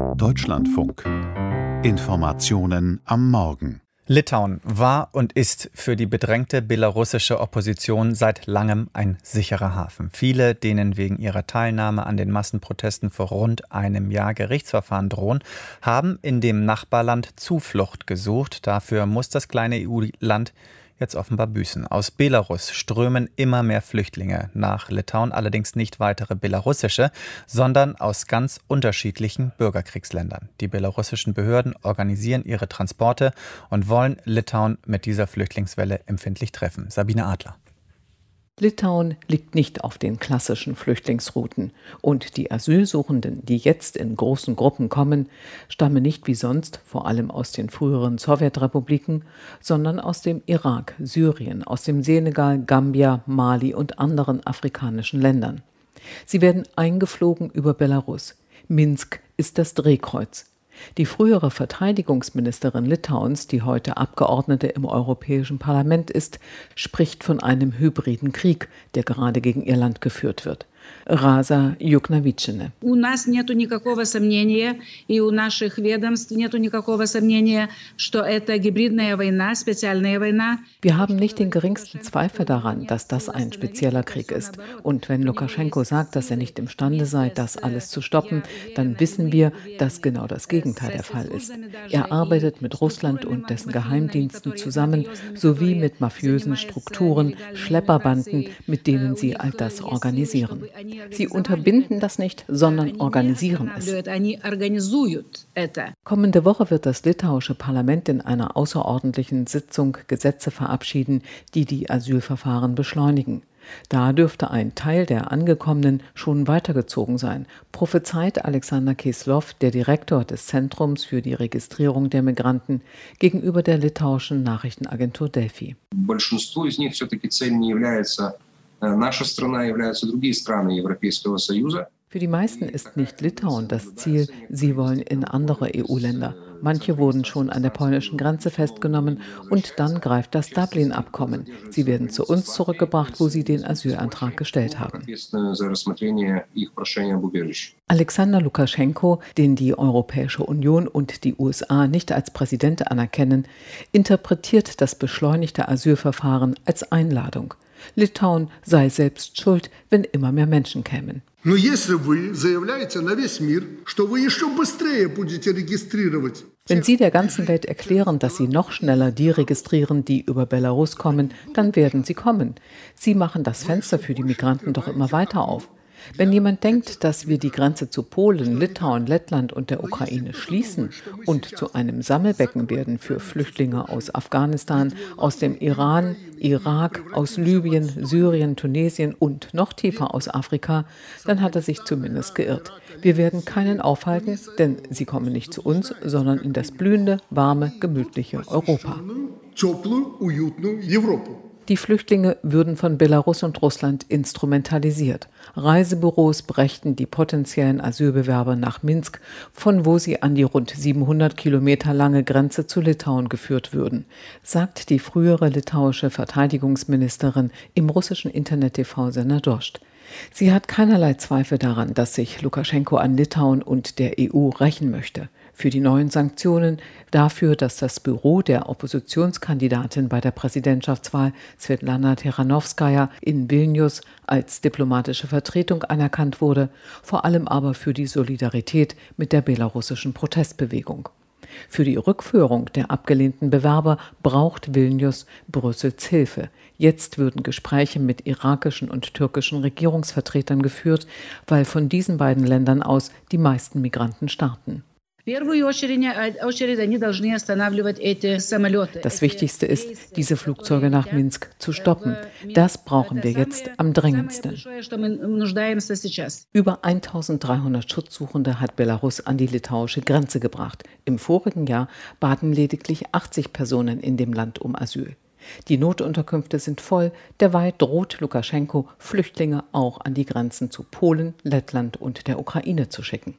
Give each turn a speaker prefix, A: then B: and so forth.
A: Deutschlandfunk. Informationen am Morgen.
B: Litauen war und ist für die bedrängte belarussische Opposition seit langem ein sicherer Hafen. Viele, denen wegen ihrer Teilnahme an den Massenprotesten vor rund einem Jahr Gerichtsverfahren drohen, haben in dem Nachbarland Zuflucht gesucht. Dafür muss das kleine EU-Land jetzt offenbar büßen. Aus Belarus strömen immer mehr Flüchtlinge nach Litauen, allerdings nicht weitere belarussische, sondern aus ganz unterschiedlichen Bürgerkriegsländern. Die belarussischen Behörden organisieren ihre Transporte und wollen Litauen mit dieser Flüchtlingswelle empfindlich treffen. Sabine Adler.
C: Litauen liegt nicht auf den klassischen Flüchtlingsrouten und die Asylsuchenden, die jetzt in großen Gruppen kommen, stammen nicht wie sonst vor allem aus den früheren Sowjetrepubliken, sondern aus dem Irak, Syrien, aus dem Senegal, Gambia, Mali und anderen afrikanischen Ländern. Sie werden eingeflogen über Belarus. Minsk ist das Drehkreuz. Die frühere Verteidigungsministerin Litauens, die heute Abgeordnete im Europäischen Parlament ist, spricht von einem hybriden Krieg, der gerade gegen ihr Land geführt wird. Раза Юкнавичина.
D: У нас нет никакого сомнения, и у наших ведомств нет никакого сомнения, что это гибридная война, специальная война.
C: Wir haben nicht den geringsten Zweifel daran, dass das ein spezieller Krieg ist. Und wenn Lukaschenko sagt, dass er nicht imstande sei, das alles zu stoppen, dann wissen wir, dass genau das Gegenteil der Fall ist. Er arbeitet mit Russland und dessen Geheimdiensten zusammen, sowie mit mafiösen Strukturen, Schlepperbanden, mit denen sie all das organisieren. Sie unterbinden das nicht, sondern organisieren es. Kommende Woche wird das litauische Parlament in einer außerordentlichen Sitzung Gesetze verabschieden, die die Asylverfahren beschleunigen. Da dürfte ein Teil der Angekommenen schon weitergezogen sein, prophezeit Alexander Kislov, der Direktor des Zentrums für die Registrierung der Migranten, gegenüber der litauischen Nachrichtenagentur Delphi.
E: наша страна являются другие страны Европейского Союза.
C: Für die meisten ist nicht Litauen das Ziel, sie wollen in andere EU-Länder. Manche wurden schon an der polnischen Grenze festgenommen und dann greift das Dublin-Abkommen. Sie werden zu uns zurückgebracht, wo sie den Asylantrag gestellt haben. Alexander Lukaschenko, den die Europäische Union und die USA nicht als Präsident anerkennen, interpretiert das beschleunigte Asylverfahren als Einladung. Litauen sei selbst schuld, wenn immer mehr Menschen kämen. Wenn Sie der ganzen Welt erklären, dass Sie noch schneller die registrieren, die über Belarus kommen, dann werden sie kommen. Sie machen das Fenster für die Migranten doch immer weiter auf. Wenn jemand denkt, dass wir die Grenze zu Polen, Litauen, Lettland und der Ukraine schließen und zu einem Sammelbecken werden für Flüchtlinge aus Afghanistan, aus dem Iran, Irak, aus Libyen, Syrien, Tunesien und noch tiefer aus Afrika, dann hat er sich zumindest geirrt. Wir werden keinen aufhalten, denn sie kommen nicht zu uns, sondern in das blühende, warme, gemütliche Europa. Die Flüchtlinge würden von Belarus und Russland instrumentalisiert. Reisebüros brächten die potenziellen Asylbewerber nach Minsk, von wo sie an die rund 700 Kilometer lange Grenze zu Litauen geführt würden, sagt die frühere litauische Verteidigungsministerin im russischen Internet-TV-Sender Dost. Sie hat keinerlei Zweifel daran, dass sich Lukaschenko an Litauen und der EU rächen möchte für die neuen Sanktionen, dafür, dass das Büro der Oppositionskandidatin bei der Präsidentschaftswahl Svetlana Teranowskaja in Vilnius als diplomatische Vertretung anerkannt wurde, vor allem aber für die Solidarität mit der belarussischen Protestbewegung. Für die Rückführung der abgelehnten Bewerber braucht Vilnius Brüssels Hilfe. Jetzt würden Gespräche mit irakischen und türkischen Regierungsvertretern geführt, weil von diesen beiden Ländern aus die meisten Migranten starten. Das Wichtigste ist, diese Flugzeuge nach Minsk zu stoppen. Das brauchen wir jetzt am drängendsten. Über 1300 Schutzsuchende hat Belarus an die litauische Grenze gebracht. Im vorigen Jahr baten lediglich 80 Personen in dem Land um Asyl. Die Notunterkünfte sind voll, derweil droht Lukaschenko, Flüchtlinge auch an die Grenzen zu Polen, Lettland und der Ukraine zu schicken.